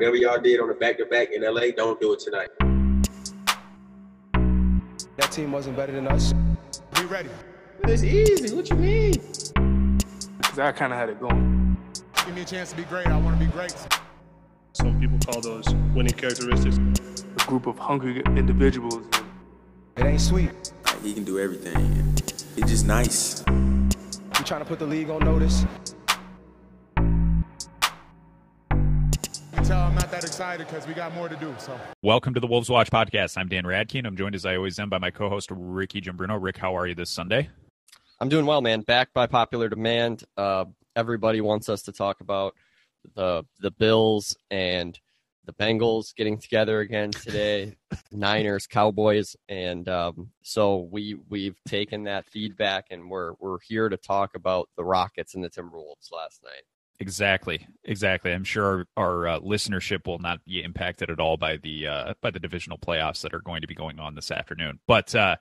Whatever y'all did on the back to back in LA, don't do it tonight. That team wasn't better than us. Be ready. It's easy. What you mean? Because I kind of had it going. Give me a chance to be great. I want to be great. Some people call those winning characteristics. A group of hungry individuals. It ain't sweet. Like, he can do everything. He's just nice. We trying to put the league on notice. Tell I'm not that excited because we got more to do. So Welcome to the Wolves Watch podcast. I'm Dan Radke. I'm joined as I always am by my co-host Rikki Gimbruno. Rick, how are you this Sunday? I'm doing well, man. Backed by popular demand. Uh, everybody wants us to talk about the the Bills and the Bengals getting together again today, Niners, Cowboys, and um, so we we've taken that feedback and we're we're here to talk about the Rockets and the Timberwolves last night. Exactly, exactly. I'm sure our, our uh, listenership will not be impacted at all by the uh, by the divisional playoffs that are going to be going on this afternoon. But uh,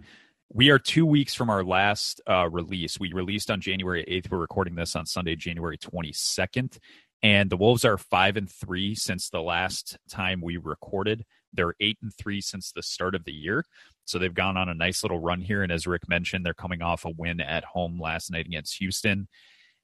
we are two weeks from our last uh, release. We released on January 8th. We're recording this on Sunday, January 22nd. And the Wolves are five and three since the last time we recorded. They're eight and three since the start of the year. So they've gone on a nice little run here. And as Rick mentioned, they're coming off a win at home last night against Houston.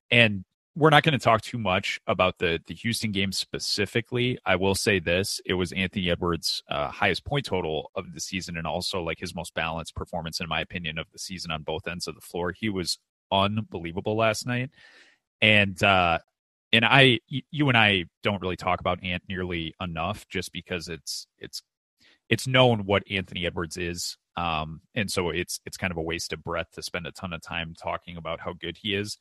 And we're not going to talk too much about the the Houston game specifically. I will say this: it was Anthony Edwards' uh, highest point total of the season, and also like his most balanced performance, in my opinion, of the season on both ends of the floor. He was unbelievable last night, and uh, and I, you and I don't really talk about Ant nearly enough, just because it's it's it's known what Anthony Edwards is, um, and so it's it's kind of a waste of breath to spend a ton of time talking about how good he is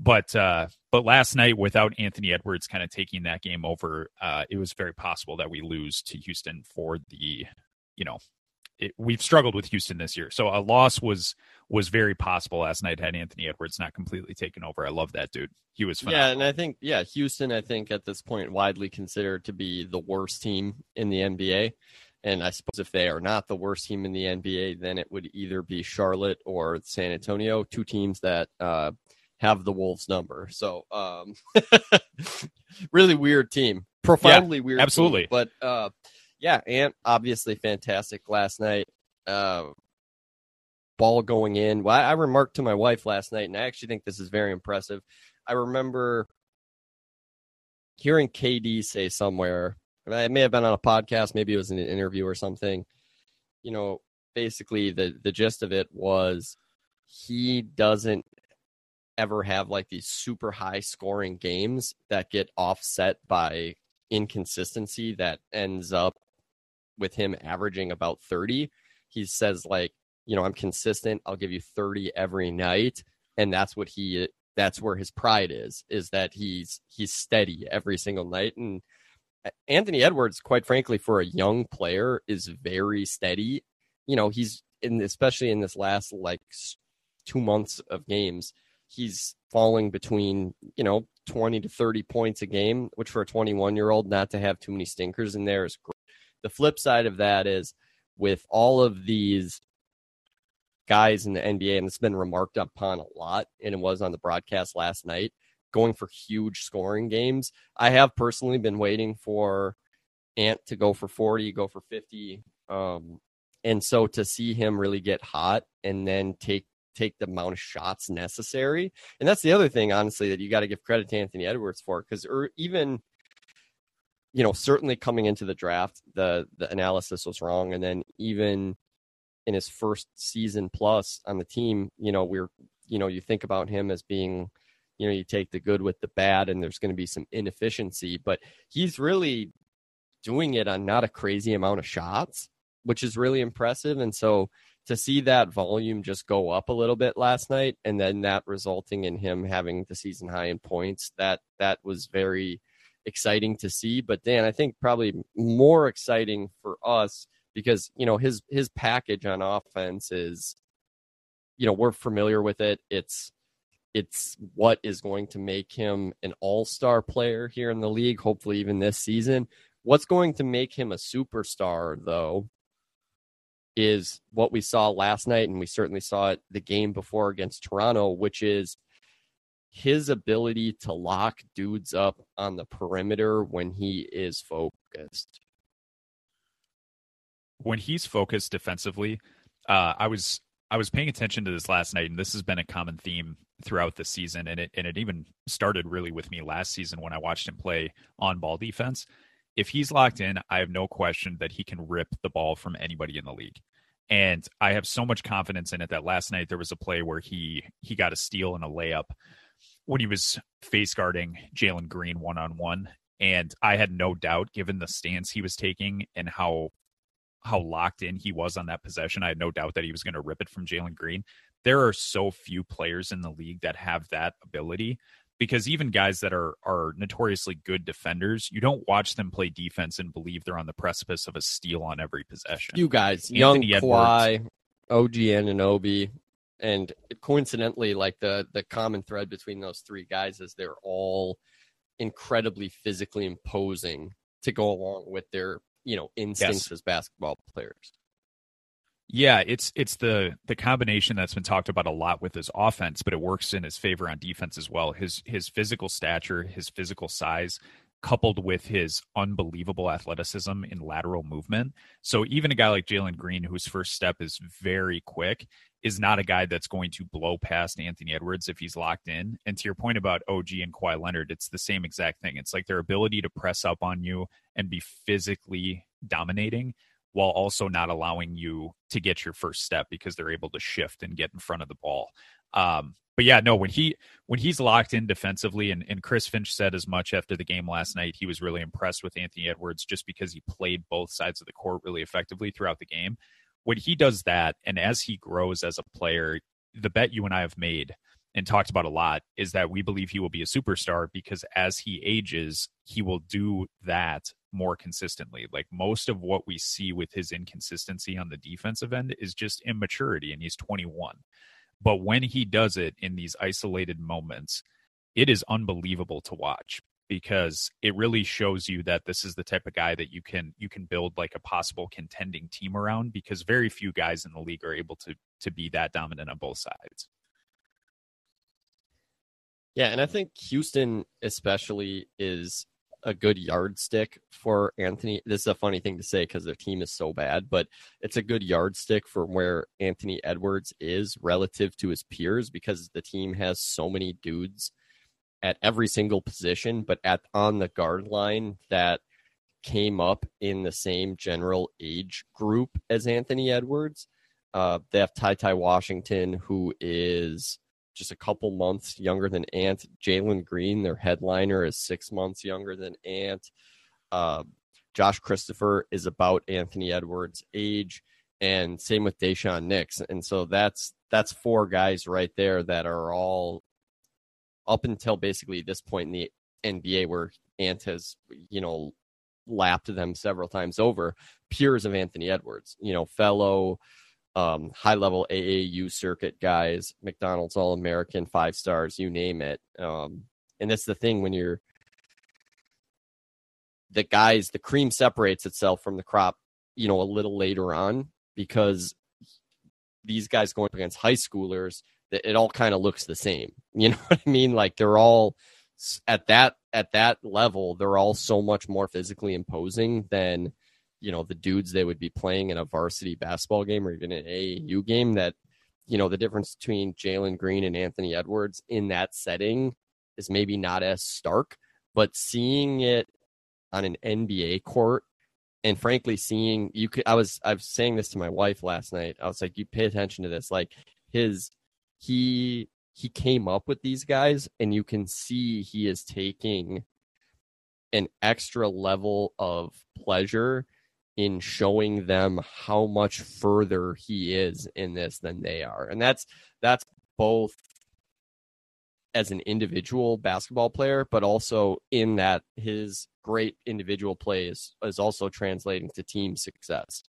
but uh, but last night without Anthony Edwards kind of taking that game over, uh, it was very possible that we lose to Houston for the, you know, it, we've struggled with Houston this year, so a loss was was very possible last night had Anthony Edwards not completely taken over. I love that dude; he was phenomenal. Yeah, and I think yeah, Houston, I think at this point widely considered to be the worst team in the NBA. And I suppose if they are not the worst team in the NBA, then it would either be Charlotte or San Antonio, two teams that uh, have the Wolves number. So, um, really weird team, profoundly Yeah, weird. absolutely. team. But uh, yeah, Ant obviously fantastic last night. Uh, ball going in. Well, I, I remarked to my wife last night, and I actually think this is very impressive. I remember hearing KD say somewhere. It may have been on a podcast, maybe it was in an interview or something. You know, basically the the gist of it was he doesn't ever have like these super high scoring games that get offset by inconsistency that ends up with him averaging about 30. He says like, you know, I'm consistent. I'll give you 30 every night and that's what he that's where his pride is is that he's he's steady every single night and Anthony Edwards quite frankly for a young player is very steady. You know, he's in especially in this last like 2 months of games he's falling between you know 20 to 30 points a game which for a 21 year old not to have too many stinkers in there is great. The flip side of that is with all of these guys in the nba and it's been remarked upon a lot and it was on the broadcast last night going for huge scoring games. I have personally been waiting for ant to go for 40 go for 50 um, and so to see him really get hot and then take take the amount of shots necessary. And that's the other thing, honestly, that you got to give credit to Anthony Edwards for, because er, even, you know, certainly coming into the draft, the the analysis was wrong, and then even in his first season plus on the team, you know, we're, you know, you think about him as being. You know, you take the good with the bad, and there's going to be some inefficiency, but he's really doing it on not a crazy amount of shots, which is really impressive. And so, to see that volume just go up a little bit last night and then that resulting in him having the season high in points that that was very exciting to see. But Dan I think probably more exciting for us because you know his his package on offense is you know we're familiar with it. It's it's what is going to make him an all-star player here in the league hopefully even this season. What's going to make him a superstar though is what we saw last night, and we certainly saw it the game before against Toronto, which is his ability to lock dudes up on the perimeter when he is focused. When he's focused defensively, uh, I was I was paying attention to this last night, and this has been a common theme throughout the season, and it and it even started really with me last season when I watched him play on ball defense. If he's locked in, I have no question that he can rip the ball from anybody in the league. And I have so much confidence in it that last night there was a play where he he got a steal and a layup when he was face guarding Jalen Green one on one. And I had no doubt, given the stance he was taking and how how locked in he was on that possession, I had no doubt that he was going to rip it from Jalen Green. There are so few players in the league that have that ability because even guys that are are notoriously good defenders, you don't watch them play defense and believe they're on the precipice of a steal on every possession. You guys, Anthony young Kawhi, OG Anunoby, and coincidentally, like the the common thread between those three guys is they're all incredibly physically imposing to go along with their you know instincts Yes. as basketball players. Yeah, it's it's the the combination that's been talked about a lot with his offense, but it works in his favor on defense as well. His his physical stature, his physical size, coupled with his unbelievable athleticism in lateral movement. So even a guy like Jalen Green, whose first step is very quick, is not a guy that's going to blow past Anthony Edwards if he's locked in. And to your point about OG and Kawhi Leonard, it's the same exact thing. It's like their ability to press up on you and be physically dominating while also not allowing you to get your first step because they're able to shift and get in front of the ball. Um, but yeah, no, when he when he's locked in defensively, and, and Chris Finch said as much after the game last night, he was really impressed with Anthony Edwards just because he played both sides of the court really effectively throughout the game. When he does that, and as he grows as a player, the bet you and I have made and talked about a lot is that we believe he will be a superstar because as he ages, he will do that more consistently. Like most of what we see with his inconsistency on the defensive end is just immaturity, and he's 21. But when he does it in these isolated moments, it is unbelievable to watch because it really shows you that this is the type of guy that you can you can build like a possible contending team around because very few guys in the league are able to to be that dominant on both sides. Yeah, and I think Houston especially is a good yardstick for Anthony. This is a funny thing to say because their team is so bad, but it's a good yardstick for where Anthony Edwards is relative to his peers because the team has so many dudes at every single position, but at on the guard line that came up in the same general age group as Anthony Edwards. Uh, they have Ty Ty Washington, who is just a couple months younger than Ant. Jalen Green, their headliner, is six months younger than Ant. Uh, Josh Christopher is about Anthony Edwards' age, and same with Daishen Nix. And so that's that's four guys right there that are all up until basically this point in the NBA where Ant has, you know, lapped them several times over, peers of Anthony Edwards, you know, fellow um, high level AAU circuit guys, McDonald's All American, five stars, you name it. Um, and that's the thing when you're the guys, the cream separates itself from the crop, you know, a little later on because these guys going against high schoolers, it all kind of looks the same. You know what I mean? Like they're all at that at that level, they're all so much more physically imposing than you know the dudes they would be playing in a varsity basketball game or even an AAU game. That you know the difference between Jalen Green and Anthony Edwards in that setting is maybe not as stark, but seeing it on an NBA court and frankly seeing you could I was I was saying this to my wife last night. I was like, you pay attention to this. Like his he he came up with these guys and you can see he is taking an extra level of pleasure in showing them how much further he is in this than they are. And that's that's both as an individual basketball player, but also in that his great individual play is, is also translating to team success.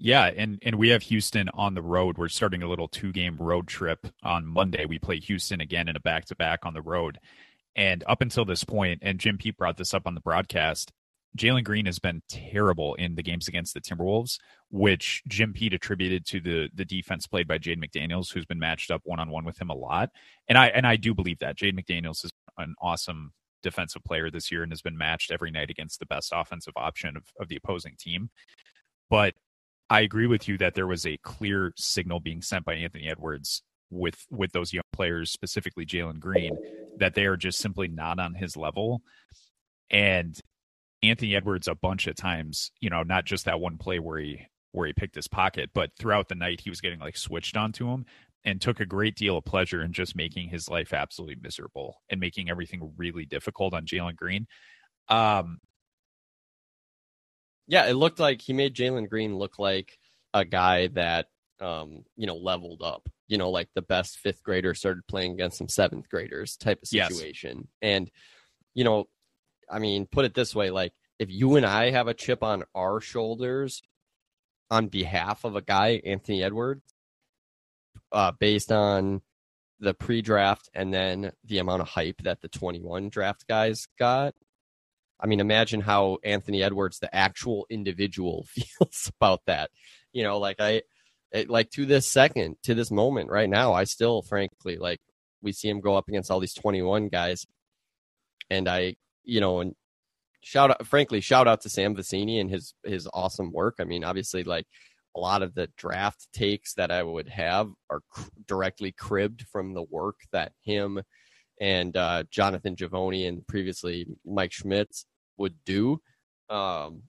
Yeah, and and we have Houston on the road. We're starting a little two game road trip on Monday. We play Houston again in a back to back on the road. And up until this point, and Jim Pete brought this up on the broadcast, Jalen Green has been terrible in the games against the Timberwolves, which Jim Pete attributed to the the defense played by Jaden McDaniels, who's been matched up one on one with him a lot. And I and I do believe that Jaden McDaniels is an awesome defensive player this year and has been matched every night against the best offensive option of, of the opposing team. But I agree with you that there was a clear signal being sent by Anthony Edwards with with those young players, specifically Jalen Green, that they are just simply not on his level. And Anthony Edwards a bunch of times, you know, not just that one play where he where he picked his pocket, but throughout the night he was getting like switched onto him and took a great deal of pleasure in just making his life absolutely miserable and making everything really difficult on Jalen Green. Um, yeah, it looked like he made Jalen Green look like a guy that um, you know, leveled up. You know, like the best fifth grader started playing against some seventh graders type of situation. Yes. And, you know, I mean, put it this way, like if you and I have a chip on our shoulders on behalf of a guy, Anthony Edwards, uh, based on the pre-draft and then the amount of hype that the 21 draft guys got. I mean, imagine how Anthony Edwards, the actual individual, feels about that. You know, like I, it, like to this second, to this moment right now, I still, frankly, like we see him go up against all these 21 guys, and I, you know, and shout out, frankly, shout out to Sam Vecenie and his his awesome work. I mean, obviously, like a lot of the draft takes that I would have are cr- directly cribbed from the work that him and uh, Jonathan Givony and previously Mike Schmitz would do. Um,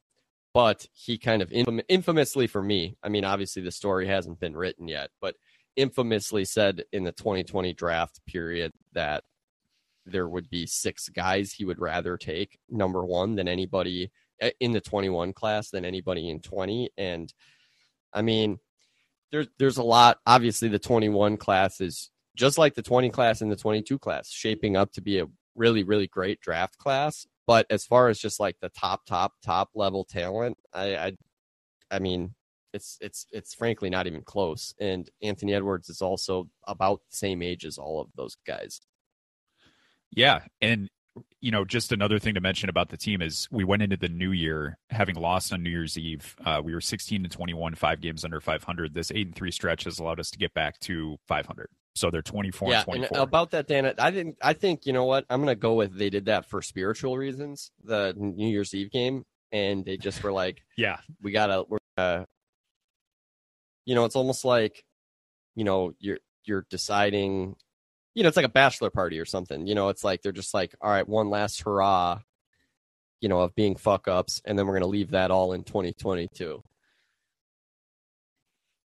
but he kind of infam- infamously for me, I mean, obviously the story hasn't been written yet, but infamously said in the 2020 draft period that there would be six guys he would rather take number one than anybody eh, in the 21 class than anybody in 20 and i mean there's there's a lot obviously the 21 class is just like the 20 class and the 22 class shaping up to be a really really great draft class but as far as just like the top, top, top level talent, I, I, I mean, it's it's it's frankly not even close. And Anthony Edwards is also about the same age as all of those guys. Yeah, and you know, just another thing to mention about the team is we went into the new year having lost on New Year's Eve. Uh, we were 16 and 21, five games under 500. This eight and three stretch has allowed us to get back to 500. So they're 24 yeah, and 24. And about that, Dan, I didn't. I think you know what? I'm gonna go with they did that for spiritual reasons. The New Year's Eve game, and they just were like, "Yeah, we gotta." We're, uh, you know, it's almost like, you know, you're you're deciding. You know, it's like a bachelor party or something. You know, it's like they're just like, all right, one last hurrah. You know, of being fuck ups, and then we're gonna leave that all in 2022.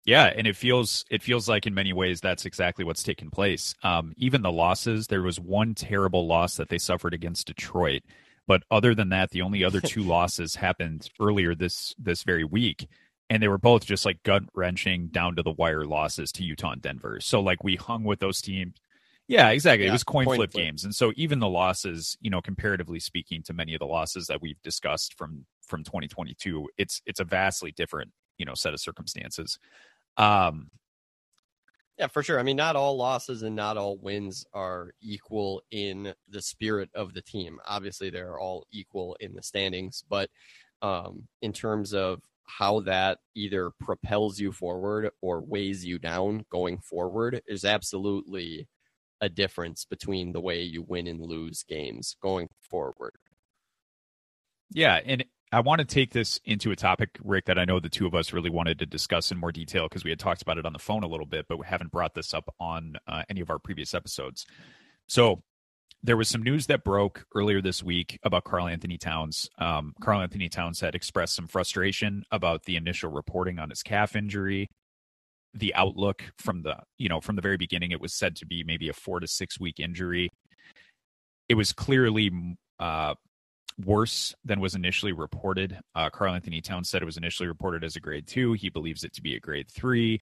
Yeah, and it feels it feels like in many ways that's exactly what's taken place. Um, even the losses, there was one terrible loss that they suffered against Detroit, but other than that, the only other two losses happened earlier this this very week, and they were both just like gut wrenching, down to the wire losses to Utah and Denver. So like we hung with those teams. Yeah, exactly. Yeah, it was coin, flip, flip games, and so even the losses, you know, comparatively speaking to many of the losses that we've discussed from from 2022, it's it's a vastly different you know set of circumstances. Um, yeah, for sure. I mean, not all losses and not all wins are equal in the spirit of the team. Obviously, they're all equal in the standings, but um, in terms of how that either propels you forward or weighs you down going forward, is absolutely a difference between the way you win and lose games going forward. Yeah, and I want to take this into a topic, Rick, that I know the two of us really wanted to discuss in more detail because we had talked about it on the phone a little bit, but we haven't brought this up on uh, any of our previous episodes. So there was some news that broke earlier this week about Karl-Anthony Towns. Um, Karl-Anthony Towns had expressed some frustration about the initial reporting on his calf injury. The outlook from the you know from the very beginning, it was said to be maybe a four to six week injury. It was clearly uh, worse than was initially reported. Uh, Karl-Anthony Towns said it was initially reported as a grade two. He believes it to be a grade three,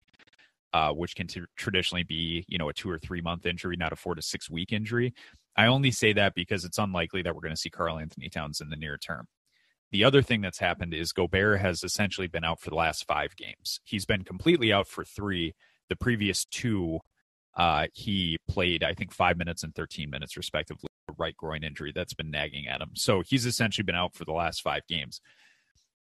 uh, which can t- traditionally be, you know, a two or three month injury, not a four to six week injury. I only say that because it's unlikely that we're going to see Karl-Anthony Towns in the near term. The other thing that's happened is Gobert has essentially been out for the last five games. He's been completely out for three. The previous two Uh, he played, I think, five minutes and 13 minutes, respectively, a right groin injury that's been nagging at him. So he's essentially been out for the last five games.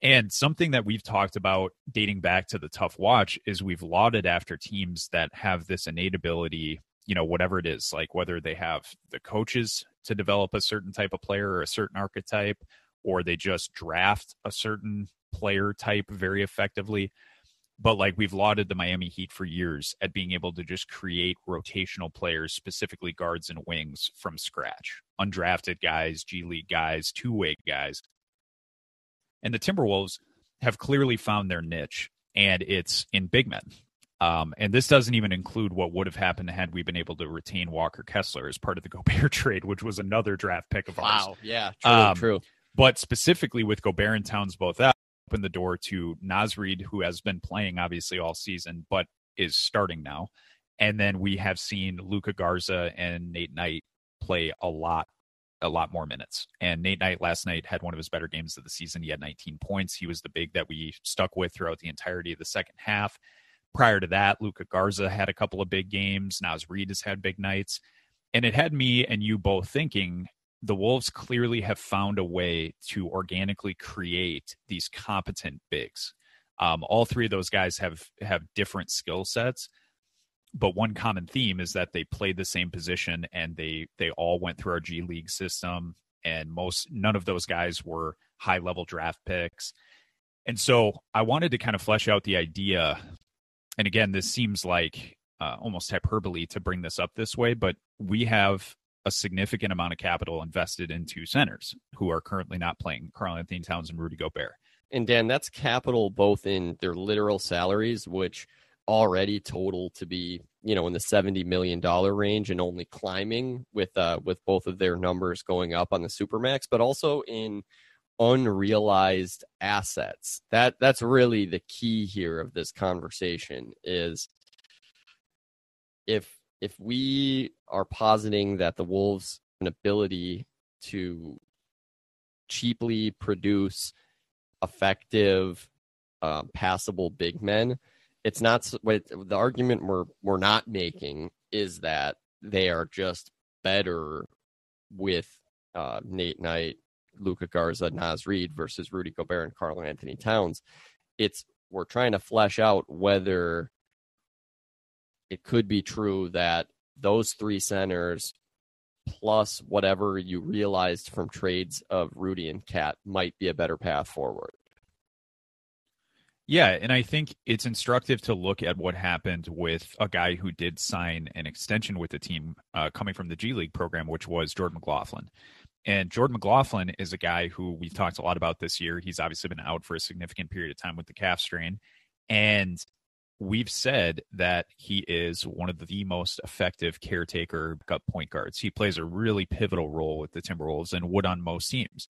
And something that we've talked about dating back to the tough watch is we've lauded after teams that have this innate ability, you know, whatever it is, like whether they have the coaches to develop a certain type of player or a certain archetype, or they just draft a certain player type very effectively. But like we've lauded the Miami Heat for years at being able to just create rotational players, specifically guards and wings from scratch, undrafted guys, G League guys, two way guys and the Timberwolves have clearly found their niche, and it's in big men. Um, and this doesn't even include what would have happened had we been able to retain Walker Kessler as part of the Gobert trade, which was another draft pick of ours. Wow, yeah, true, Um, true. But specifically with Gobert and Towns both out, the door to Naz Reid, who has been playing obviously all season, but is starting now. And then we have seen Luka Garza and Nate Knight play a lot, a lot more minutes. And Nate Knight last night had one of his better games of the season. He had 19 points. He was the big that we stuck with throughout the entirety of the second half. Prior to that, Luka Garza had a couple of big games. Naz Reid has had big nights. And it had me and you both thinking the Wolves clearly have found a way to organically create these competent bigs. Um, all three of those guys have have different skill sets, but one common theme is that they played the same position and they they all went through our G League system. And most none of those guys were high level draft picks. And so I wanted to kind of flesh out the idea. And again, this seems like uh, almost hyperbole to bring this up this way, but we have a significant amount of capital invested into centers who are currently not playing Karl-Anthony Towns and Rudy Gobert. And Dan, that's capital both in their literal salaries, which already total to be, you know, in the seventy million dollar range and only climbing with uh with both of their numbers going up on the supermax, but also in unrealized assets. That that's really the key here of this conversation is if if we are positing that the Wolves an ability to cheaply produce effective, uh, passable big men, it's not what the argument we're we're not making is that they are just better with uh, Nate Knight, Luka Garza, Naz Reid versus Rudy Gobert and Karl-Anthony Towns. It's we're trying to flesh out whether it could be true that those three centers plus whatever you realized from trades of Rudy and KAT might be a better path forward. Yeah, and I think it's instructive to look at what happened with a guy who did sign an extension with the team uh, coming from the G League program, which was Jordan McLaughlin. And Jordan McLaughlin is a guy who we've talked a lot about this year. He's obviously been out for a significant period of time with the calf strain. And we've said that he is one of the most effective caretaker point guards. He plays a really pivotal role with the Timberwolves and would on most teams.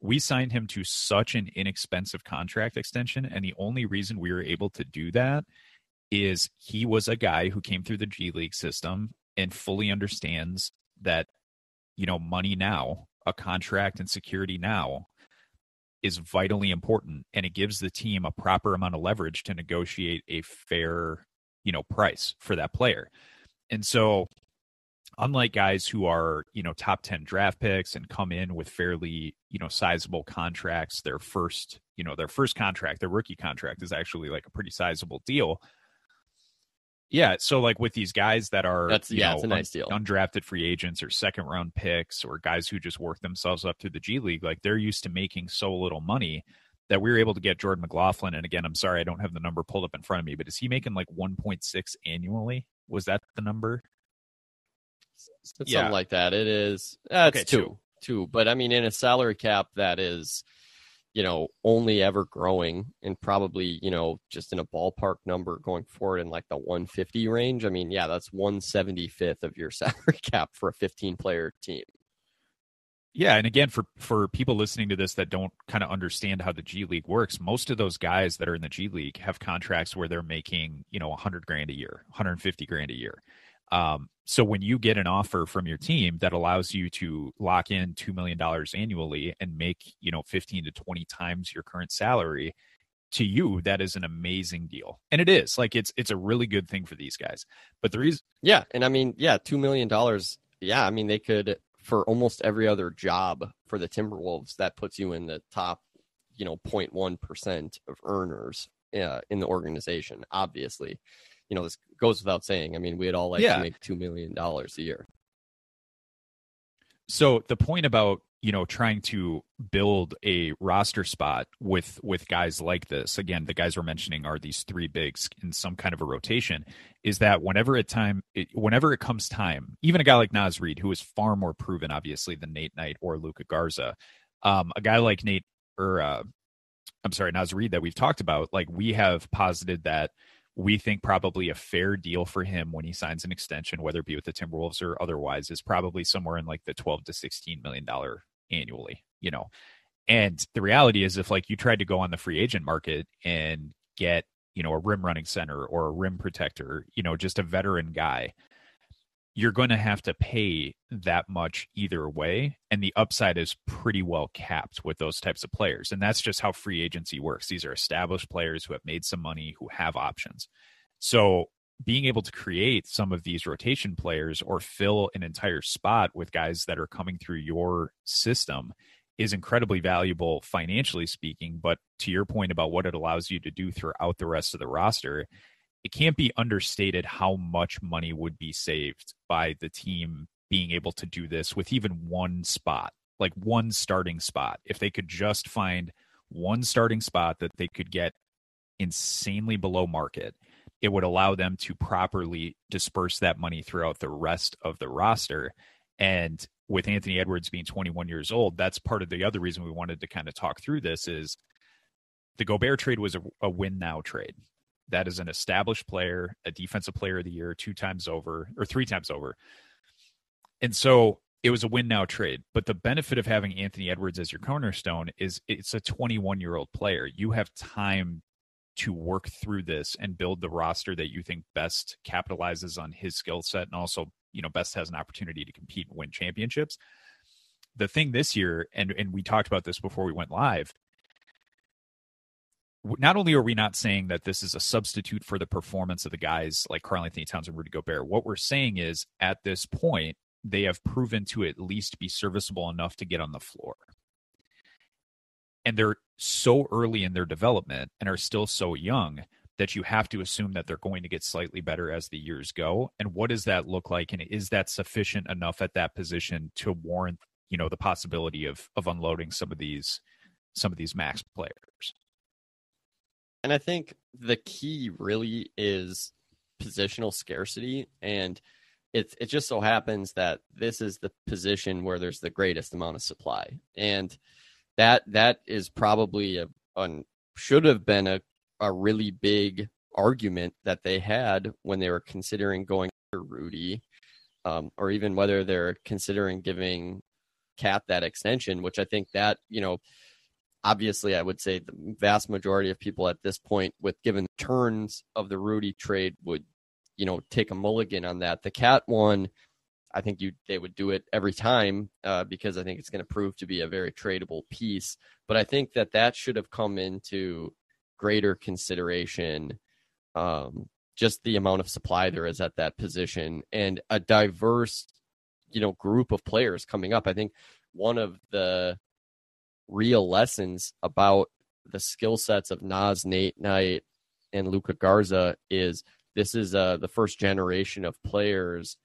We signed him to such an inexpensive contract extension. And the only reason we were able to do that is he was a guy who came through the G League system and fully understands that, you know, money now, a contract and security now is vitally important and it gives the team a proper amount of leverage to negotiate a fair, you know, price for that player. And so unlike guys who are, you know, top 10 draft picks and come in with fairly, you know, sizable contracts, their first, you know, their first contract, their rookie contract is actually like a pretty sizable deal. Yeah, so like with these guys that are That's- you yeah, know, it's a nice deal. undrafted free agents or second round picks or guys who just work themselves up through the G League, like they're used to making so little money that we were able to get Jordan McLaughlin. And again, I'm sorry I don't have the number pulled up in front of me, but is he making like 1.6 annually? Was that the number? It's Yeah. something like that. It is. Uh, it's Okay, two, two. two. But I mean, in a salary cap that is, you know, only ever growing and probably, you know, just in a ballpark number going forward in like the 150 range. I mean, yeah, that's 175th of your salary cap for a 15 player team. Yeah, and again, for for people listening to this that don't kind of understand how the G League works, most of those guys that are in the G League have contracts where they're making you know 100 grand a year, 150 grand a year. Um, so when you get an offer from your team that allows you to lock in two million dollars annually and make you know 15 to 20 times your current salary, to you that is an amazing deal. And it is. Like it's it's a really good thing for these guys. But the reason Yeah, and I mean, yeah, 2 million dollars. Yeah, I mean they could for almost every other job for the Timberwolves that puts you in the top, you know, 0.1% of earners uh, in the organization, obviously. You know, this goes without saying. I mean, we'd all like Yeah. to make 2 million dollars a year. So the point about you know trying to build a roster spot with with guys like this again the guys we're mentioning are these three bigs in some kind of a rotation is that whenever it time it, whenever it comes time even a guy like Naz Reid who is far more proven obviously than Nate Knight or Luka Garza um, a guy like Nate or uh, I'm sorry Naz Reid that we've talked about like we have posited that we think probably a fair deal for him when he signs an extension, whether it be with the Timberwolves or otherwise, is probably somewhere in like the 12 to 16 million dollar annually, you know. And the reality is if like you tried to go on the free agent market and get, you know, a rim running center or a rim protector, you know, just a veteran guy, you're going to have to pay that much either way and the upside is pretty well capped with those types of players and that's just how free agency works. These are established players who have made some money who have options. So being able to create some of these rotation players or fill an entire spot with guys that are coming through your system is incredibly valuable financially speaking but to your point about what it allows you to do throughout the rest of the roster it can't be understated how much money would be saved by the team being able to do this with even one spot, like one starting spot. If they could just find one starting spot that they could get insanely below market, it would allow them to properly disperse that money throughout the rest of the roster. And with Anthony Edwards being 21 years old, that's part of the other reason we wanted to kind of talk through this is the Gobert trade was a, a win now trade that is an established player, a defensive player of the year two times over or three times over. And so it was a win now trade. But the benefit of having Anthony Edwards as your cornerstone is it's a 21 year old player. You have time to work through this and build the roster that you think best capitalizes on his skill set and also, you know, best has an opportunity to compete and win championships. The thing this year, and and we talked about this before we went live, not only are we not saying that this is a substitute for the performance of the guys like Karl-Anthony Towns and Rudy Gobert, what we're saying is at this point, they have proven to at least be serviceable enough to get on the floor. And they're so early in their development and are still so young that you have to assume that they're going to get slightly better as the years go. And what does that look like? And is that sufficient enough at that position to warrant, you know, the possibility of of unloading some of these some of these max players? And I think the key really is positional scarcity. And it, it just so happens that this is the position where there's the greatest amount of supply. And that that is probably a an, should have been a, a really big argument that they had when they were considering going for Rudy, um, or even whether they're considering giving KAT that extension, which I think that, you know, obviously I would say the vast majority of people at this point, with given turns of the Rudy trade, would you know take a mulligan on that. The KAT one, I think you they would do it every time uh, because I think it's going to prove to be a very tradable piece. But I think that that should have come into greater consideration. Um, just the amount of supply there is at that position and a diverse, you know, group of players coming up. I think one of the real lessons about the skill sets of Naz, Nate Knight, and Luka Garza is this is uh, the first generation of players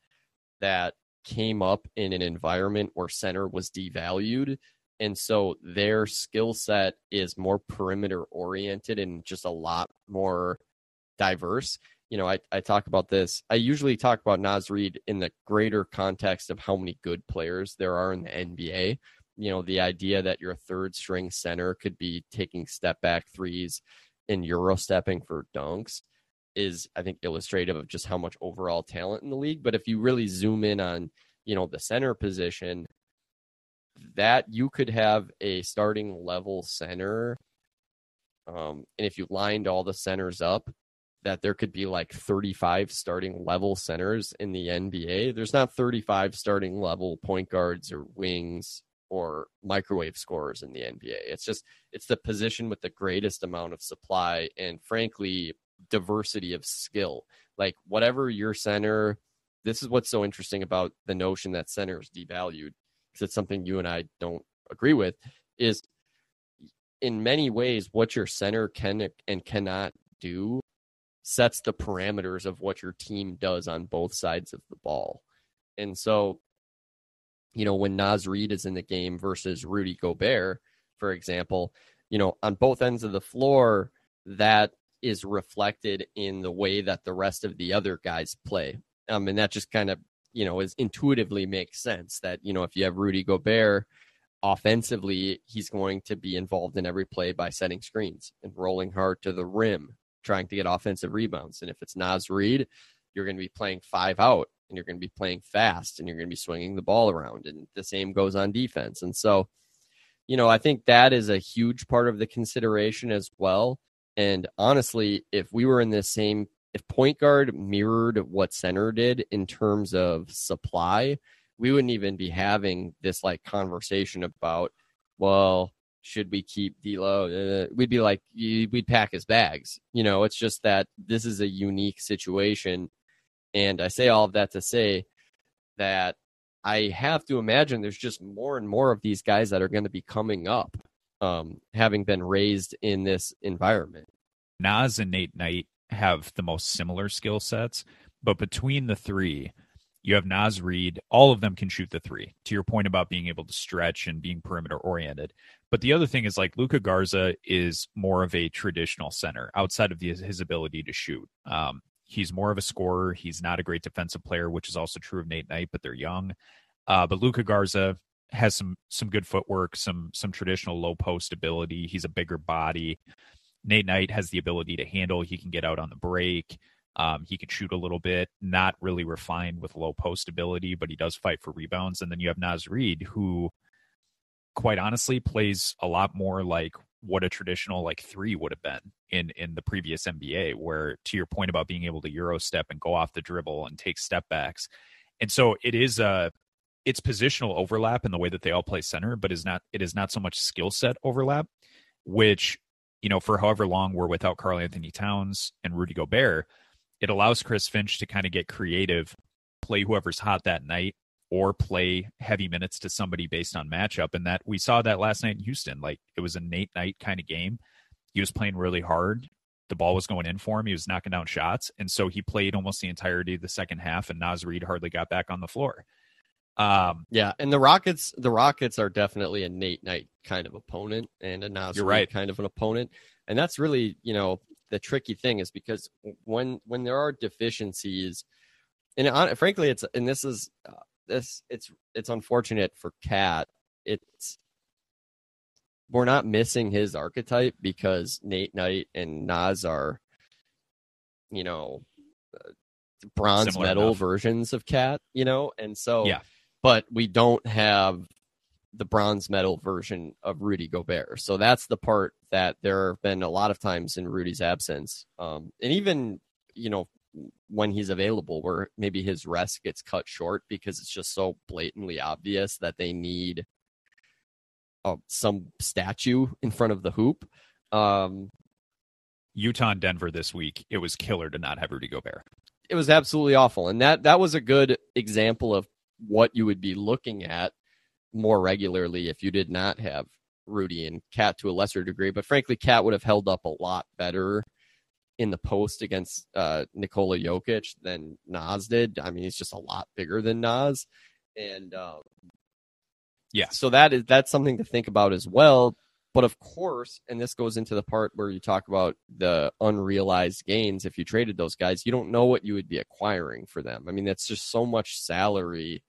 that came up in an environment where center was devalued. And so their skill set is more perimeter oriented and just a lot more diverse. You know, I, I talk about this. I usually talk about Naz Reid in the greater context of how many good players there are in the NBA you know the idea that your third string center could be taking step back threes and euro stepping for dunks is i think illustrative of just how much overall talent in the league but if you really zoom in on you know the center position that you could have a starting level center um, and if you lined all the centers up that there could be like 35 starting level centers in the NBA. There's not 35 starting level point guards or wings or microwave scorers in the NBA. It's just it's the position with the greatest amount of supply and frankly diversity of skill. Like whatever your center, this is what's so interesting about the notion that center is devalued because it's something you and I don't agree with is in many ways what your center can and cannot do sets the parameters of what your team does on both sides of the ball. And so, you know, when Naz Reid is in the game versus Rudy Gobert, for example, you know, on both ends of the floor, that is reflected in the way that the rest of the other guys play. Um, and that just kind of, you know, is intuitively makes sense that, you know, if you have Rudy Gobert offensively, he's going to be involved in every play by setting screens and rolling hard to the rim, trying to get offensive rebounds. And if it's Naz Reid, you're going to be playing five out and you're going to be playing fast and you're going to be swinging the ball around. And the same goes on defense. And so, you know, I think that is a huge part of the consideration as well. And honestly, if we were in the same, if point guard mirrored what center did in terms of supply, we wouldn't even be having this like conversation about, well, should we keep D'Lo? Uh, we'd be like, we'd pack his bags. You know, it's just that this is a unique situation. And I say all of that to say that I have to imagine there's just more and more of these guys that are going to be coming up, um, having been raised in this environment. Naz and Nate Knight have the most similar skill sets, but between the three, you have Naz Reid. All of them can shoot the three. To your point about being able to stretch and being perimeter oriented. But the other thing is like Luka Garza is more of a traditional center outside of the, his ability to shoot. Um, he's more of a scorer. He's not a great defensive player, which is also true of Nate Knight, but they're young. Uh, but Luka Garza has some some good footwork, some some traditional low post ability. He's a bigger body. Nate Knight has the ability to handle. He can get out on the break. Um, he can shoot a little bit, not really refined with low post ability, but he does fight for rebounds. And then you have Naz Reid, who, quite honestly, plays a lot more like what a traditional like three would have been in in the previous NBA. Where to your point about being able to euro step and go off the dribble and take step backs, and so it is a it's positional overlap in the way that they all play center, but is not it is not so much skill set overlap, which you know for however long we're without Karl Anthony Towns and Rudy Gobert it allows Chris Finch to kind of get creative, play whoever's hot that night, or play heavy minutes to somebody based on matchup. And that we saw that last night in Houston. Like it was a Nate Knight kind of game. He was playing really hard. The ball was going in for him. He was knocking down shots. And so he played almost the entirety of the second half, and Naz Reid hardly got back on the floor. Um, yeah, and the Rockets, the Rockets are definitely a Nate Knight kind of opponent and a Naz Reid right. kind of an opponent, and that's really you know the tricky thing is because when when there are deficiencies, and on, frankly, it's and this is uh, this it's it's unfortunate for KAT. It's we're not missing his archetype because Nate Knight and Naz are, you know, uh, bronze Similar medal enough. versions of KAT, you know, and so yeah, but we don't have the bronze medal version of Rudy Gobert. So that's the part that there have been a lot of times in Rudy's absence. Um, and even, you know, when he's available, where maybe his rest gets cut short because it's just so blatantly obvious that they need uh, some statue in front of the hoop. Um, Utah and Denver this week, it was killer to not have Rudy Gobert. It was absolutely awful. And that, that was a good example of what you would be looking at more regularly if you did not have Rudy and KAT to a lesser degree. But frankly, KAT would have held up a lot better in the post against uh, Nikola Jokic than Naz did. I mean, he's just a lot bigger than Naz, and um, yeah, so that is that's something to think about as well. But of course, and this goes into the part where you talk about the unrealized gains. If you traded those guys, you don't know what you would be acquiring for them. I mean, that's just so much salary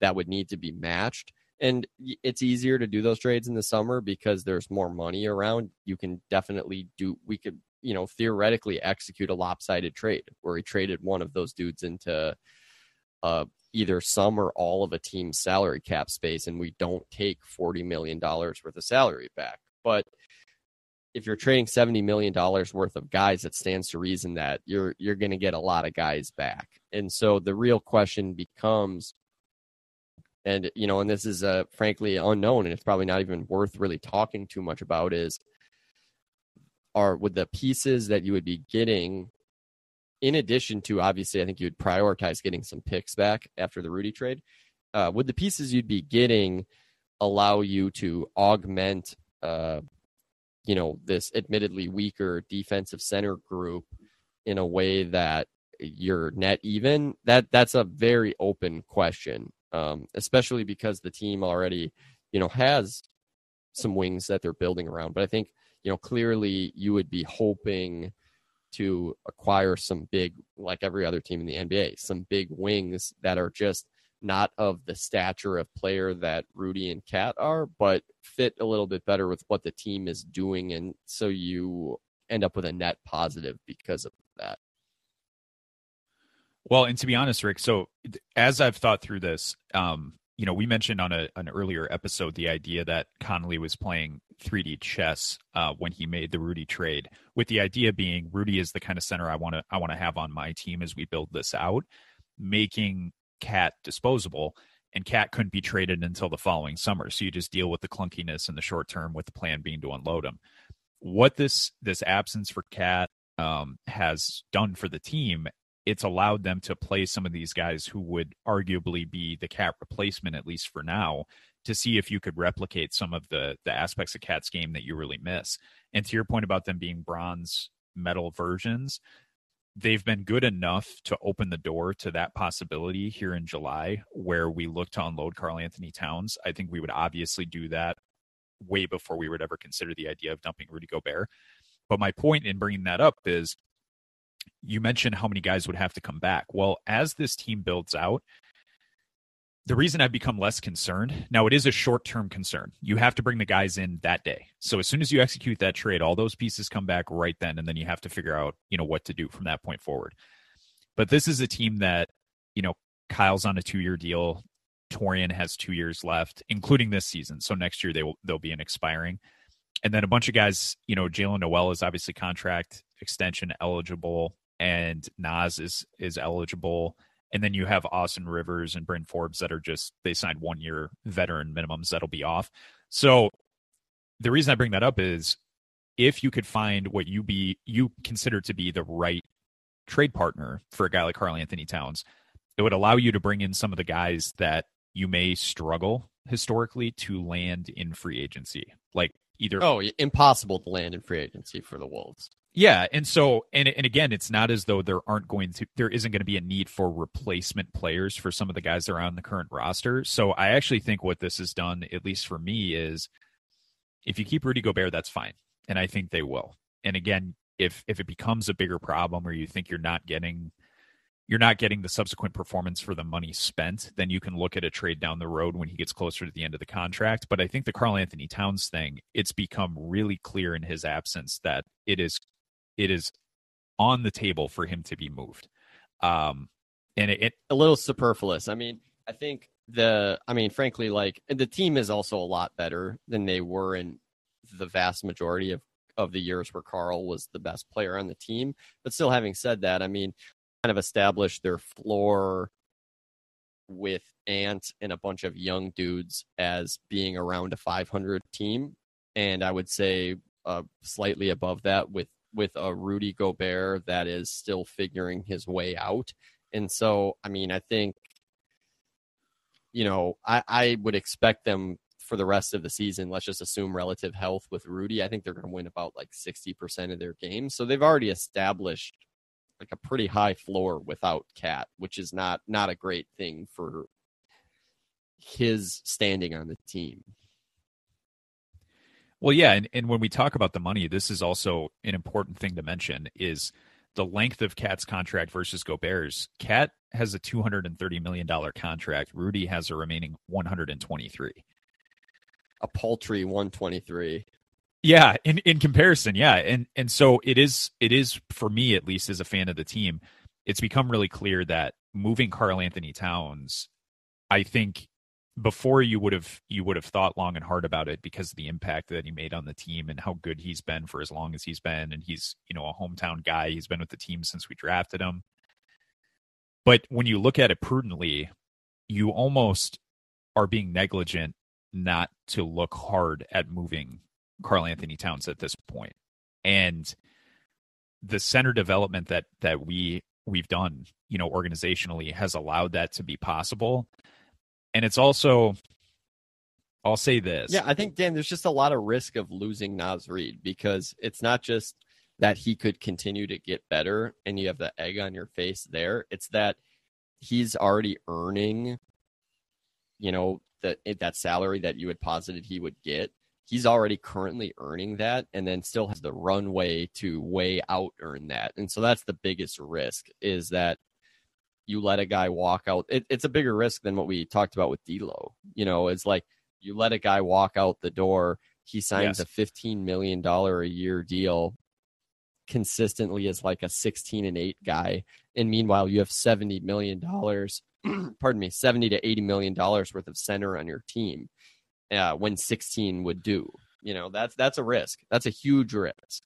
that would need to be matched and it's easier to do those trades in the summer because there's more money around. You can definitely do. We could, you know, theoretically execute a lopsided trade where he traded one of those dudes into uh, either some or all of a team's salary cap space, and we don't take forty million dollars worth of salary back. But if you're trading seventy million dollars worth of guys, it stands to reason that you're you're going to get a lot of guys back. And so the real question becomes And you know, and this is uh, frankly unknown, and it's probably not even worth really talking too much about. Is are with the pieces that you would be getting in addition to obviously i think you would prioritize getting some picks back after the rudy trade uh, would the pieces you'd be getting allow you to augment uh, you know this admittedly weaker defensive center group in a way that you're net even? That that's a very open question um, especially because the team already you know has some wings that they're building around. But i think you know, clearly you would be hoping to acquire some big, like every other team in the NBA, some big wings that are just not of the stature of player that Rudy and KAT are, but fit a little bit better with what the team is doing. And so you end up with a net positive because of that. Well, and to be honest, Rick, so as I've thought through this, um, you know, we mentioned on a, an earlier episode the idea that Connelly was playing 3D chess uh, when he made the Rudy trade, with the idea being Rudy is the kind of center I want to I want to have on my team as we build this out, making KAT disposable, and KAT couldn't be traded until the following summer. So you just deal with the clunkiness in the short term, with the plan being to unload him. What this this absence for KAT um, has done for the team it's allowed them to play some of these guys who would arguably be the KAT replacement at least for now to see if you could replicate some of the the aspects of KAT's game that you really miss and to your point about them being bronze metal versions they've been good enough to open the door to that possibility here in July where we look to unload Karl-Anthony Towns. I think we would obviously do that way before we would ever consider the idea of dumping Rudy Gobert. But my point in bringing that up is you mentioned how many guys would have to come back. Well, as this team builds out, the reason I've become less concerned now, it is a short term concern. You have to bring the guys in that day. So as soon as you execute that trade, all those pieces come back right then, and then you have to figure out, you know, what to do from that point forward. But this is a team that, you know, Kyle's on a two year deal. Taurean has two years left, including this season. So next year they will they'll be an expiring. And then a bunch of guys, you know, Jaylen Nowell is obviously contract extension eligible and Naz is is eligible. And then you have Austin Rivers and Bryn Forbes that are just they signed one year veteran minimums that'll be off. So the reason I bring that up is if you could find what you be you consider to be the right trade partner for a guy like Karl-Anthony Towns, it would allow you to bring in some of the guys that you may struggle historically to land in free agency. Either Oh, impossible to land in free agency for the Wolves. Yeah, and so and and again, it's not as though there aren't going to there isn't going to be a need for replacement players for some of the guys that are on the current roster. So I actually think what this has done, at least for me, is if you keep Rudy Gobert, that's fine, and I think they will. And again, if if it becomes a bigger problem or you think you're not getting you're not getting the subsequent performance for the money spent, then you can look at a trade down the road when he gets closer to the end of the contract. But I think the Karl-Anthony Towns thing, it's become really clear in his absence that it is it is on the table for him to be moved. Um, and it, it a little superfluous. I mean, I think the, I mean, frankly, like the team is also a lot better than they were in the vast majority of of the years where Karl was the best player on the team. But still, having said that, I mean, of established their floor with Ant and a bunch of young dudes as being around a 500 team, and I would say uh, slightly above that with with a Rudy Gobert that is still figuring his way out. And so, I mean, I think, you know, I, I would expect them for the rest of the season. Let's just assume relative health with Rudy. I think they're going to win about like 60% of their games. So they've already established like a pretty high floor without KAT, which is not not a great thing for his standing on the team. Well, yeah, and, and when we talk about the money, this is also an important thing to mention is the length of KAT's contract versus Gobert's. KAT has a two hundred and thirty million dollar contract. Rudy has a remaining one hundred and twenty three. A paltry one twenty three. Yeah, in, in comparison, yeah. And and so it is it is for me at least as a fan of the team, it's become really clear that moving Karl-Anthony Towns, I think before you would have you would have thought long and hard about it because of the impact that he made on the team and how good he's been for as long as he's been and he's you know a hometown guy he's been with the team since we drafted him but when you look at it prudently you almost are being negligent not to look hard at moving Karl-Anthony Towns at this point. And the center development that that we we've done, you know, organizationally has allowed that to be possible. And it's also I'll say this. Yeah, I think Dan, there's just a lot of risk of losing Naz Reid because it's not just that he could continue to get better and you have the egg on your face there. It's that he's already earning, you know, that that salary that you had posited he would get. He's already currently earning that and then still has the runway to way out earn that. And so that's the biggest risk is that you let a guy walk out. It, it's a bigger risk than what we talked about with D'Lo. You know, it's like you let a guy walk out the door. He signs Yes. a fifteen million dollar a year deal consistently as like a sixteen and eight guy, and meanwhile you have seventy million dollars. pardon me, seventy to eighty million dollars worth of center on your team, uh, when sixteen would do. You know, that's that's a risk. That's a huge risk.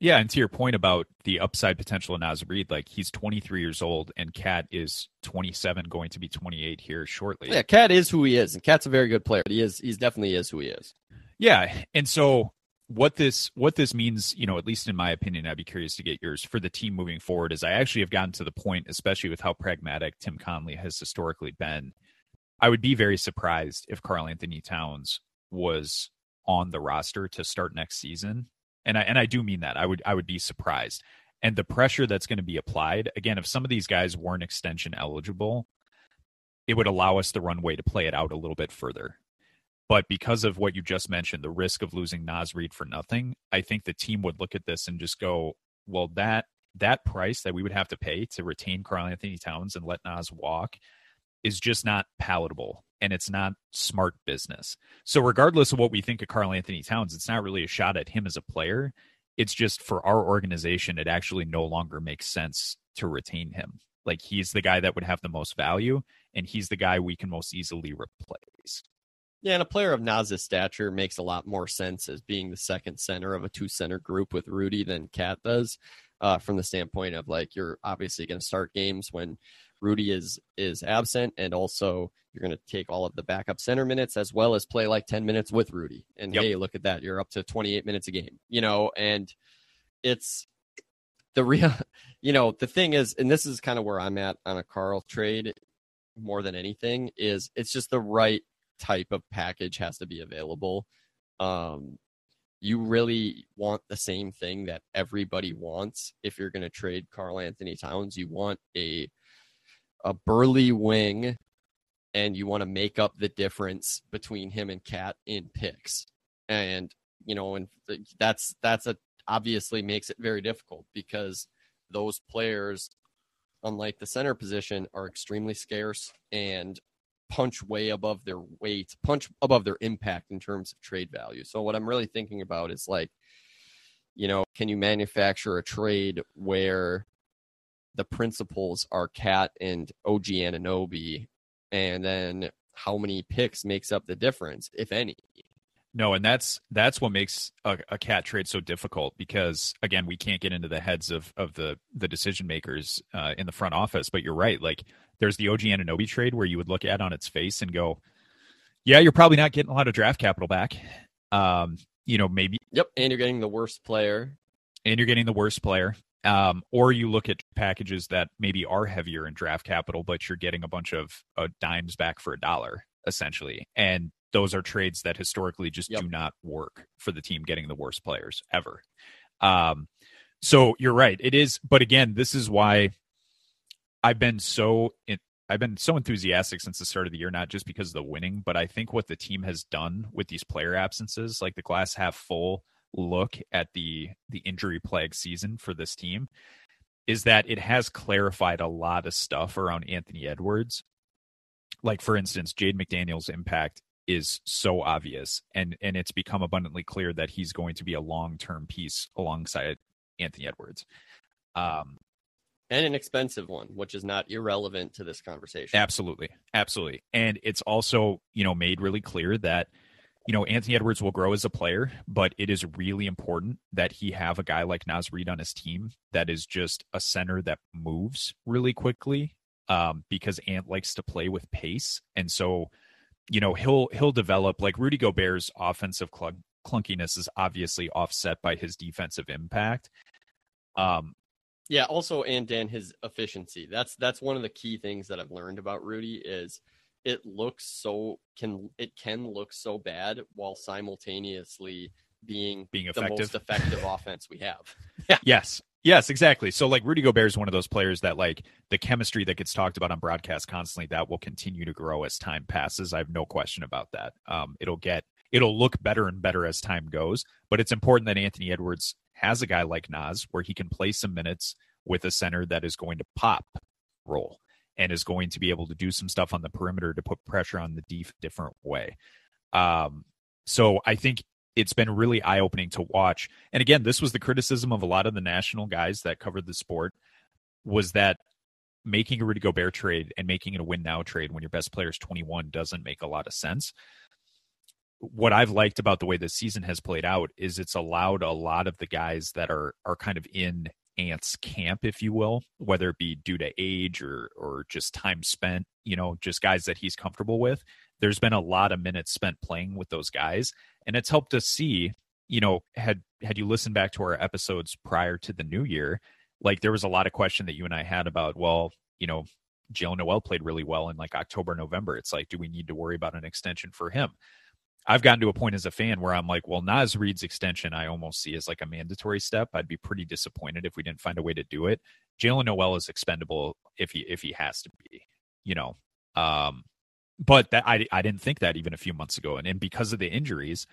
Yeah, and to your point about the upside potential of Naz Reid, like he's 23 years old and KAT is 27, going to be 28 here shortly. Yeah, KAT is who he is, and KAT's a very good player. He is. He's definitely is who he is. Yeah, and so what this what this means, you know, at least in my opinion, I'd be curious to get yours for the team moving forward. Is I actually have gotten to the point, especially with how pragmatic Tim Connelly has historically been. I would be very surprised if Karl-Anthony Towns was on the roster to start next season, and I and I do mean that. I would I would be surprised, and the pressure that's going to be applied again if some of these guys weren't extension eligible, it would allow us the runway to play it out a little bit further. But because of what you just mentioned, the risk of losing Naz Reid for nothing, I think the team would look at this and just go, well, that that price that we would have to pay to retain Karl-Anthony Towns and let Naz walk is just not palatable and it's not smart business. So regardless of what we think of Karl-Anthony Towns, it's not really a shot at him as a player. It's just for our organization, it actually no longer makes sense to retain him. Like he's the guy that would have the most value and he's the guy we can most easily replace. Yeah, and a player of Naz's stature makes a lot more sense as being the second center of a two center group with Rudy than KAT does. Uh, from the standpoint of like you're obviously going to start games when Rudy is is absent, and also you're going to take all of the backup center minutes as well as play like 10 minutes with Rudy. And Yep. hey, look at that, you're up to 28 minutes a game, you know, and it's the real, you know, the thing is, and this is kind of where I'm at on a Karl trade more than anything is it's just the right type of package has to be available. Um, you really want the same thing that everybody wants if you're going to trade Karl-Anthony Towns. You want a a burly wing, and you want to make up the difference between him and KAT in picks. And you know, and that's that's a obviously makes it very difficult because those players, unlike the center position, are extremely scarce and punch way above their weight, punch above their impact in terms of trade value. So what I'm really thinking about is like, you know, can you manufacture a trade where the principals are KAT and OG Anunoby, and then how many picks makes up the difference, if any? No, and that's that's what makes a, a KAT trade so difficult because again, we can't get into the heads of of the the decision makers uh, in the front office. But you're right. Like there's the OG Anunoby trade where you would look at on its face and go, "Yeah, you're probably not getting a lot of draft capital back." Um, you know, maybe, Yep, and you're getting the worst player. and you're getting the worst player. Um, or you look at packages that maybe are heavier in draft capital, but you're getting a bunch of uh, dimes back for a dollar, essentially. And those are trades that historically just Yep. do not work for the team getting the worst players ever. Um, so you're right. It is, but again, this is why I've been so in, I've been so enthusiastic since the start of the year, not just because of the winning, but I think what the team has done with these player absences, like the glass half full look at the the injury plague season for this team, is that it has clarified a lot of stuff around Anthony Edwards. Like for instance, Jaden McDaniels' impact is so obvious and and it's become abundantly clear that he's going to be a long-term piece alongside Anthony Edwards. Um and an expensive one, which is not irrelevant to this conversation. Absolutely. Absolutely. And it's also, you know, made really clear that, you know, Anthony Edwards will grow as a player, but it is really important that he have a guy like Naz Reid on his team that is just a center that moves really quickly. um, because Ant likes to play with pace, and so you know he'll he'll develop like Rudy Gobert's offensive clunk, clunkiness is obviously offset by his defensive impact. Um, Yeah, also and Dan his efficiency. That's that's one of the key things that I've learned about Rudy is it looks so can it can look so bad while simultaneously being Being the most effective. effective offense we have. Yeah. Yes. Yes, exactly. So like Rudy Gobert is one of those players that like the chemistry that gets talked about on broadcast constantly that will continue to grow as time passes. I have no question about that. Um, it'll get it'll look better and better as time goes, but it's important that Anthony Edwards has a guy like Naz where he can play some minutes with a center that is going to pop roll and is going to be able to do some stuff on the perimeter to put pressure on the def different way. Um, so I think it's been really eye opening to watch. And again, this was the criticism of a lot of the national guys that covered the sport was that making a Rudy Gobert trade and making it a win now trade when your best player is 21 doesn't make a lot of sense. What I've liked about the way this season has played out is it's allowed a lot of the guys that are are kind of in Ant's camp, if you will, whether it be due to age or or just time spent, you know, just guys that he's comfortable with. There's been a lot of minutes spent playing with those guys, and it's helped us see, you know, had had you listened back to our episodes prior to the new year, like there was a lot of question that you and I had about, well, you know, Jaylen Nowell played really well in like October, November. It's like, do we need to worry about an extension for him? I've gotten to a point as a fan where I'm like, well, Naz Reid's extension, I almost see as like a mandatory step. I'd be pretty disappointed if we didn't find a way to do it. Jaylen Nowell is expendable if he if he has to be, you know. Um, but that I I didn't think that even a few months ago, and, and because of the injuries,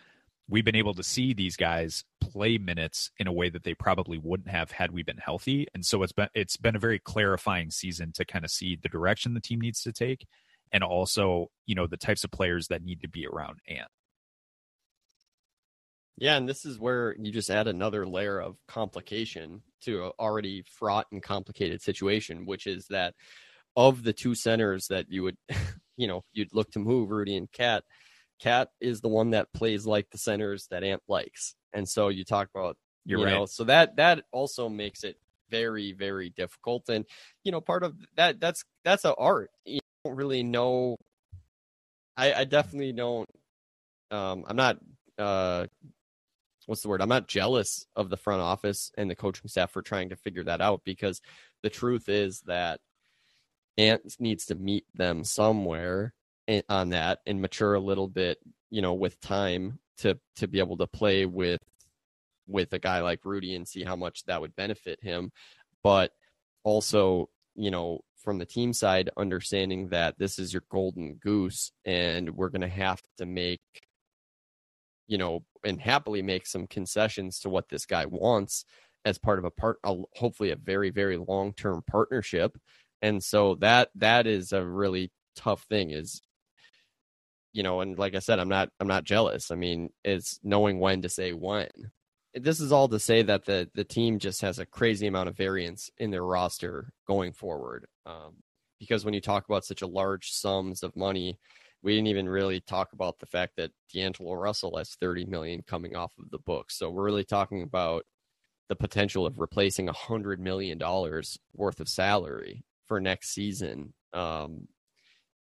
we've been able to see these guys play minutes in a way that they probably wouldn't have had we been healthy. And so it's been it's been a very clarifying season to kind of see the direction the team needs to take, and also you know the types of players that need to be around Ant. Yeah, and this is where you just add another layer of complication to an already fraught and complicated situation, which is that of the two centers that you would, you know, you'd look to move, Rudy and KAT, KAT is the one that plays like the centers that Ant likes. And so you talk about, You're you right. know, so that that also makes it very very difficult. And you know, part of that that's that's a art. You don't really know. I, I definitely don't. Um, I'm not. Uh, what's the word? I'm not jealous of the front office and the coaching staff for trying to figure that out because the truth is that Ant needs to meet them somewhere on that and mature a little bit, you know, with time to to be able to play with with a guy like Rudy and see how much that would benefit him. But also, you know, from the team side, understanding that this is your golden goose and we're going to have to make, you know, and happily make some concessions to what this guy wants as part of a part, a, hopefully a very, very long term partnership. And so that that is a really tough thing is you know and like i said i'm not i'm not jealous i mean it's knowing when to say when this is all to say that the the team just has a crazy amount of variance in their roster going forward. Um, because when you talk about such a large sums of money, we didn't even really talk about the fact that D'Angelo Russell has 30 million coming off of the books. So we're really talking about the potential of replacing a hundred million dollars worth of salary for next season. Um,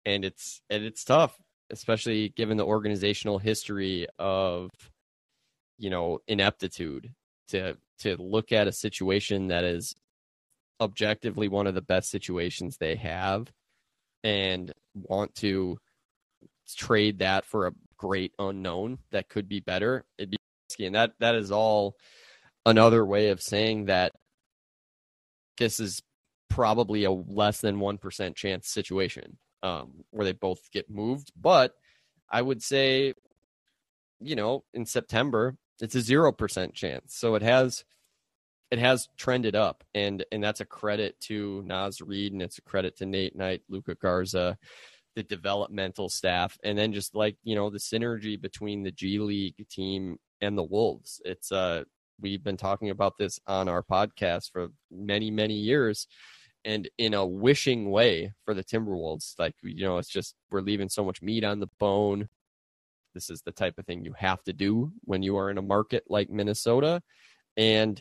and it's and it's tough, especially given the organizational history of you know ineptitude to to look at a situation that is objectively one of the best situations they have and want to trade that for a great unknown that could be better it'd be risky. And that that is all another way of saying that this is probably a less than 1% chance situation um, where they both get moved. But i would say you know in september it's a 0% chance. So it has it has trended up. And and that's a credit to Naz Reid and it's a credit to Nate Knight, Luka Garza, the developmental staff, and then just like you know the synergy between the G League team and the Wolves. It's uh we've been talking about this on our podcast for many many years, and in a wishing way for the Timberwolves, like you know it's just we're leaving so much meat on the bone. This is the type of thing you have to do when you are in a market like Minnesota, and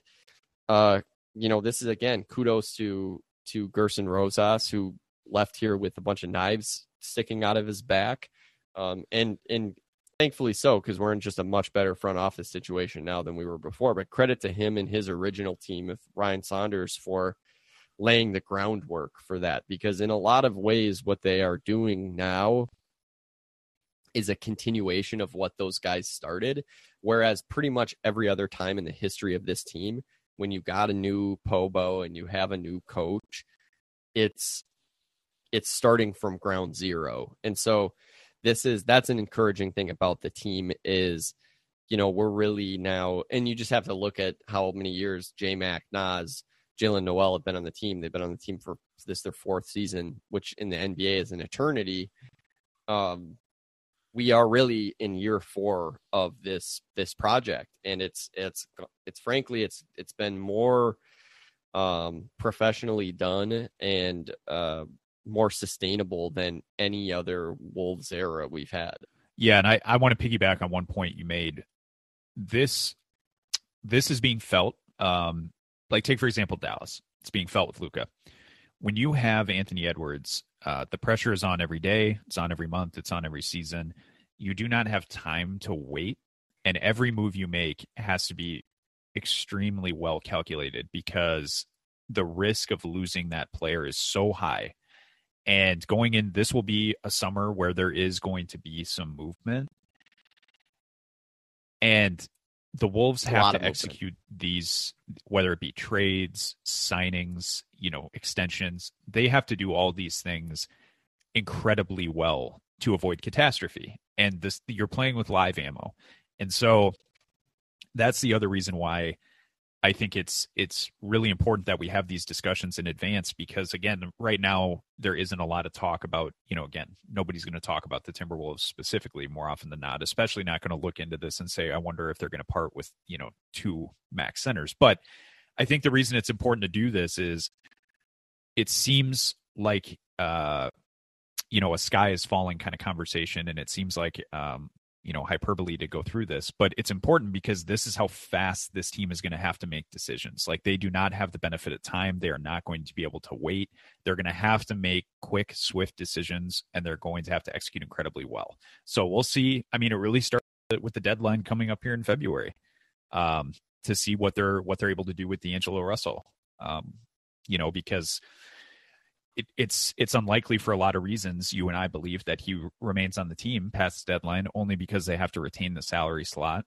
uh, you know, this is again kudos to to Gerson Rosas, who left here with a bunch of knives sticking out of his back, um, and and thankfully so because we're in just a much better front office situation now than we were before. But credit to him and his original team with Ryan Saunders for laying the groundwork for that because in a lot of ways what they are doing now is a continuation of what those guys started whereas pretty much every other time in the history of this team when you got a new pobo and you have a new coach it's it's starting from ground zero and so this is that's an encouraging thing about the team is you know we're really now and you just have to look at how many years j mac Naz Jaylen Nowell have been on the team. They've been on the team for this their fourth season, which in the NBA is an eternity. Um, we are really in year four of this this project, and it's it's it's frankly it's it's been more um, professionally done and uh, more sustainable than any other Wolves era we've had. Yeah, and I, I want to piggyback on one point you made. This this is being felt um, like take for example Dallas. It's being felt with Luka. When you have Anthony Edwards, uh, the pressure is on every day. It's on every month. It's on every season. You do not have time to wait, and every move you make has to be extremely well calculated because the risk of losing that player is so high. And going in, this will be a summer where there is going to be some movement. And the Wolves have to execute these, whether it be trades, signings, you know, extensions. They have to do all these things incredibly well to avoid catastrophe. And this, you're playing with live ammo, and so that's the other reason why I think it's it's really important that we have these discussions in advance because again, right now there isn't a lot of talk about, you know, again, nobody's going to talk about the Timberwolves specifically more often than not, especially not going to look into this and say I wonder if they're going to part with, you know, two max centers. But I think the reason it's important to do this is it seems like uh you know a sky is falling kind of conversation and it seems like um you know hyperbole to go through this but it's important because this is how fast this team is going to have to make decisions. Like they do not have the benefit of time. They are not going to be able to wait. They're going to have to make quick swift decisions and they're going to have to execute incredibly well. So we'll see. I mean it really starts with the deadline coming up here in february um, to see what they're what they're able to do with d'angelo russell. Um, you know because it, it's it's unlikely for a lot of reasons. You and I believe that he remains on the team past the deadline only because they have to retain the salary slot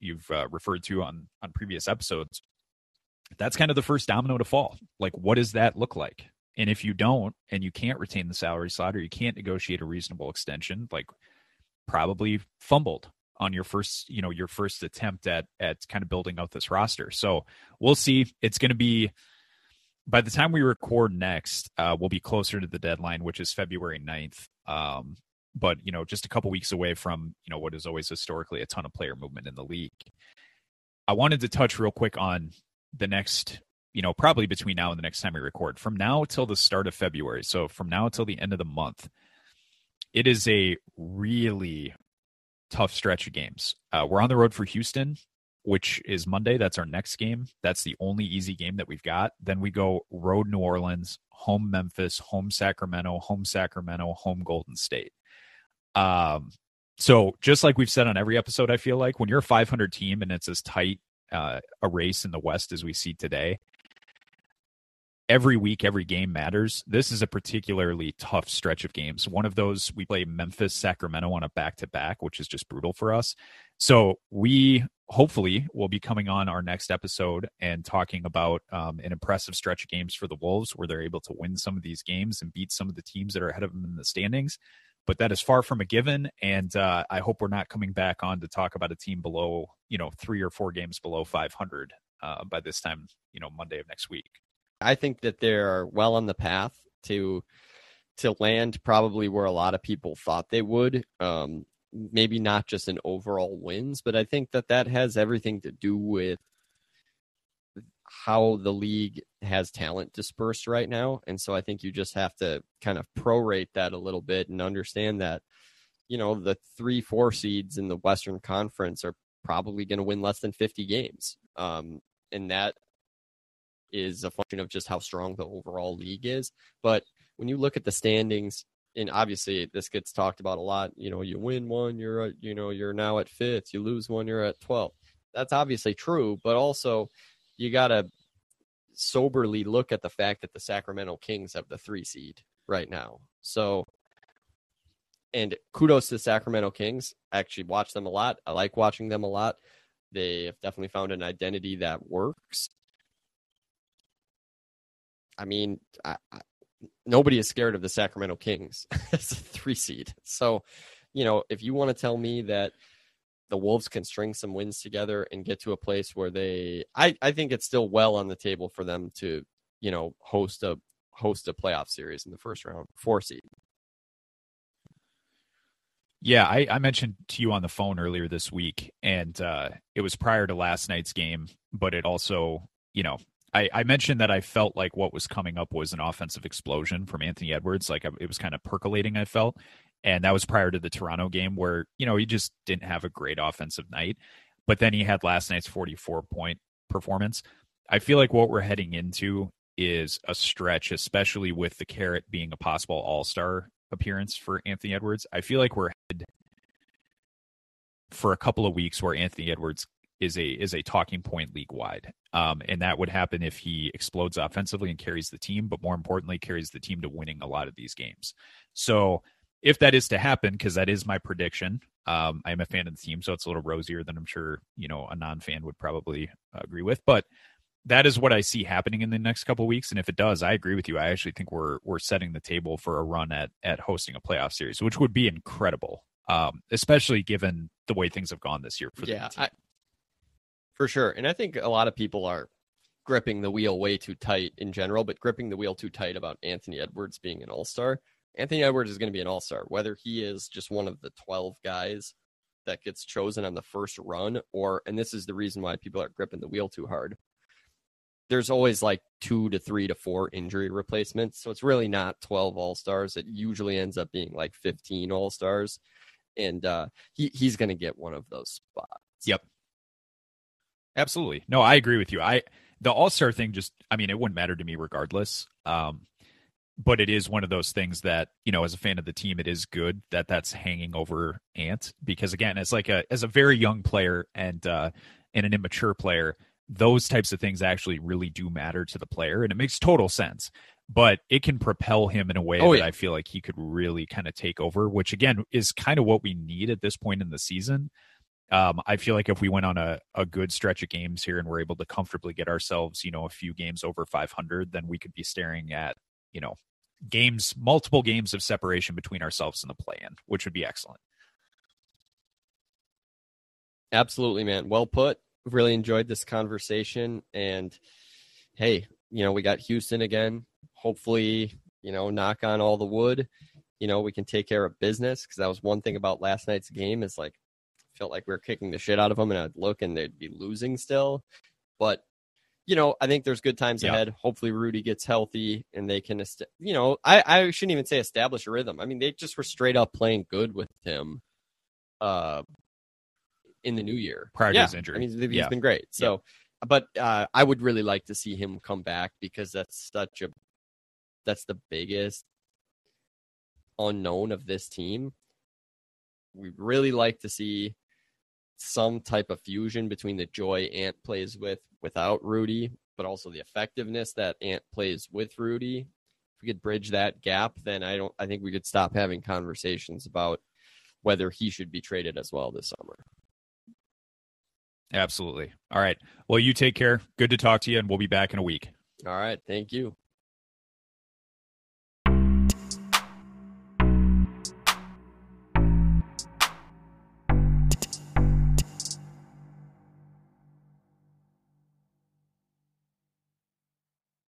you've uh, referred to on on previous episodes. That's kind of the first domino to fall. Like, what does that look like? And if you don't, and you can't retain the salary slot, or you can't negotiate a reasonable extension, like probably fumbled on your first, you know, your first attempt at at kind of building out this roster. So we'll see. It's going to be by the time we record next, uh, we'll be closer to the deadline, which is February 9th. Um, but you know, just a couple weeks away from you know what is always historically a ton of player movement in the league. I wanted to touch real quick on the next, you know, probably between now and the next time we record. From now till the start of February, so from now till the end of the month, it is a really tough stretch of games. Uh, we're on the road for Houston which is Monday. That's our next game. That's the only easy game that we've got. Then we go road New Orleans, home Memphis, home Sacramento, home Sacramento, home Golden State. Um, so just like we've said on every episode, I feel like when you're a 500 team and it's as tight uh, a race in the West as we see today, every week, every game matters. This is a particularly tough stretch of games. One of those, we play Memphis, Sacramento on a back to back, which is just brutal for us. So we hopefully will be coming on our next episode and talking about um, an impressive stretch of games for the Wolves where they're able to win some of these games and beat some of the teams that are ahead of them in the standings. But that is far from a given. And uh, I hope we're not coming back on to talk about a team below, you know, three or four games below 500 uh, by this time, you know, Monday of next week. I think that they're well on the path to to land probably where a lot of people thought they would. Um, maybe not just an overall wins, but I think that that has everything to do with how the league has talent dispersed right now. And so I think you just have to kind of prorate that a little bit and understand that, you know, the three, four seeds in the Western Conference are probably going to win less than 50 games. Um, and that is a function of just how strong the overall league is. But when you look at the standings, and obviously this gets talked about a lot. You know, you win one, you're at, you know you're now at fifth. You lose one, you're at 12th. That's obviously true, but also you got to soberly look at the fact that the Sacramento Kings have the three seed right now. So, and kudos to Sacramento Kings. I actually watch them a lot. I like watching them a lot. They have definitely found an identity that works. I mean, I, nobody is scared of the Sacramento Kings as a three seed. So, you know, if you want to tell me that the Wolves can string some wins together and get to a place where they, I, I think it's still well on the table for them to, you know, host a host a playoff series in the first round, four seed. Yeah, I, I mentioned to you on the phone earlier this week, and uh, it was prior to last night's game, but it also, you know, I, I, mentioned that I felt like what was coming up was an offensive explosion from Anthony Edwards. Like it was kind of percolating, I felt. And that was prior to the Toronto game where, you know, he just didn't have a great offensive night. But then he had last night's 44 point performance. I feel like what we're heading into is a stretch, especially with the carrot being a possible all star appearance for Anthony Edwards. I feel like we're headed for a couple of weeks where Anthony Edwards is a is a talking point league wide. Um, and that would happen if he explodes offensively and carries the team, but more importantly, carries the team to winning a lot of these games. So if that is to happen, because that is my prediction, um, I'm a fan of the team, so it's a little rosier than I'm sure you know a non-fan would probably agree with. But that is what I see happening in the next couple weeks. And if it does, I agree with you. I actually think we're we're setting the table for a run at at hosting a playoff series, which would be incredible, um, especially given the way things have gone this year for yeah, the I, for sure. And I think a lot of people are gripping the wheel way too tight in general, but gripping the wheel too tight about Anthony Edwards being an all star. Anthony Edwards is going to be an all star, whether he is just one of the 12 guys that gets chosen on the first run, or, and this is the reason why people are gripping the wheel too hard. There's always like two to three to four injury replacements. So it's really not 12 all stars. It usually ends up being like 15 all stars. And uh, he, he's going to get one of those spots. Yep. Absolutely. No, I agree with you. I, the all star thing just, I mean, it wouldn't matter to me regardless. Um, but it is one of those things that you know as a fan of the team it is good that that's hanging over ant because again as like a as a very young player and uh and an immature player those types of things actually really do matter to the player and it makes total sense but it can propel him in a way oh, that yeah. i feel like he could really kind of take over which again is kind of what we need at this point in the season um, I feel like if we went on a, a good stretch of games here and we're able to comfortably get ourselves, you know, a few games over 500, then we could be staring at, you know, games, multiple games of separation between ourselves and the play in, which would be excellent. Absolutely, man. Well put. Really enjoyed this conversation. And hey, you know, we got Houston again. Hopefully, you know, knock on all the wood. You know, we can take care of business because that was one thing about last night's game is like felt like we were kicking the shit out of them and I'd look and they'd be losing still. But you know, I think there's good times yeah. ahead. Hopefully, Rudy gets healthy and they can, you know, I, I shouldn't even say establish a rhythm. I mean, they just were straight up playing good with him uh, in the new year. Prior yeah. to his injury. I mean, he's yeah. been great. So, but uh, I would really like to see him come back because that's such a, that's the biggest unknown of this team. We really like to see some type of fusion between the joy Ant plays with without Rudy, but also the effectiveness that Ant plays with Rudy. If we could bridge that gap, then I don't I think we could stop having conversations about whether he should be traded as well this summer. Absolutely. All right. Well, you take care. Good to talk to you, and we'll be back in a week. All right. Thank you.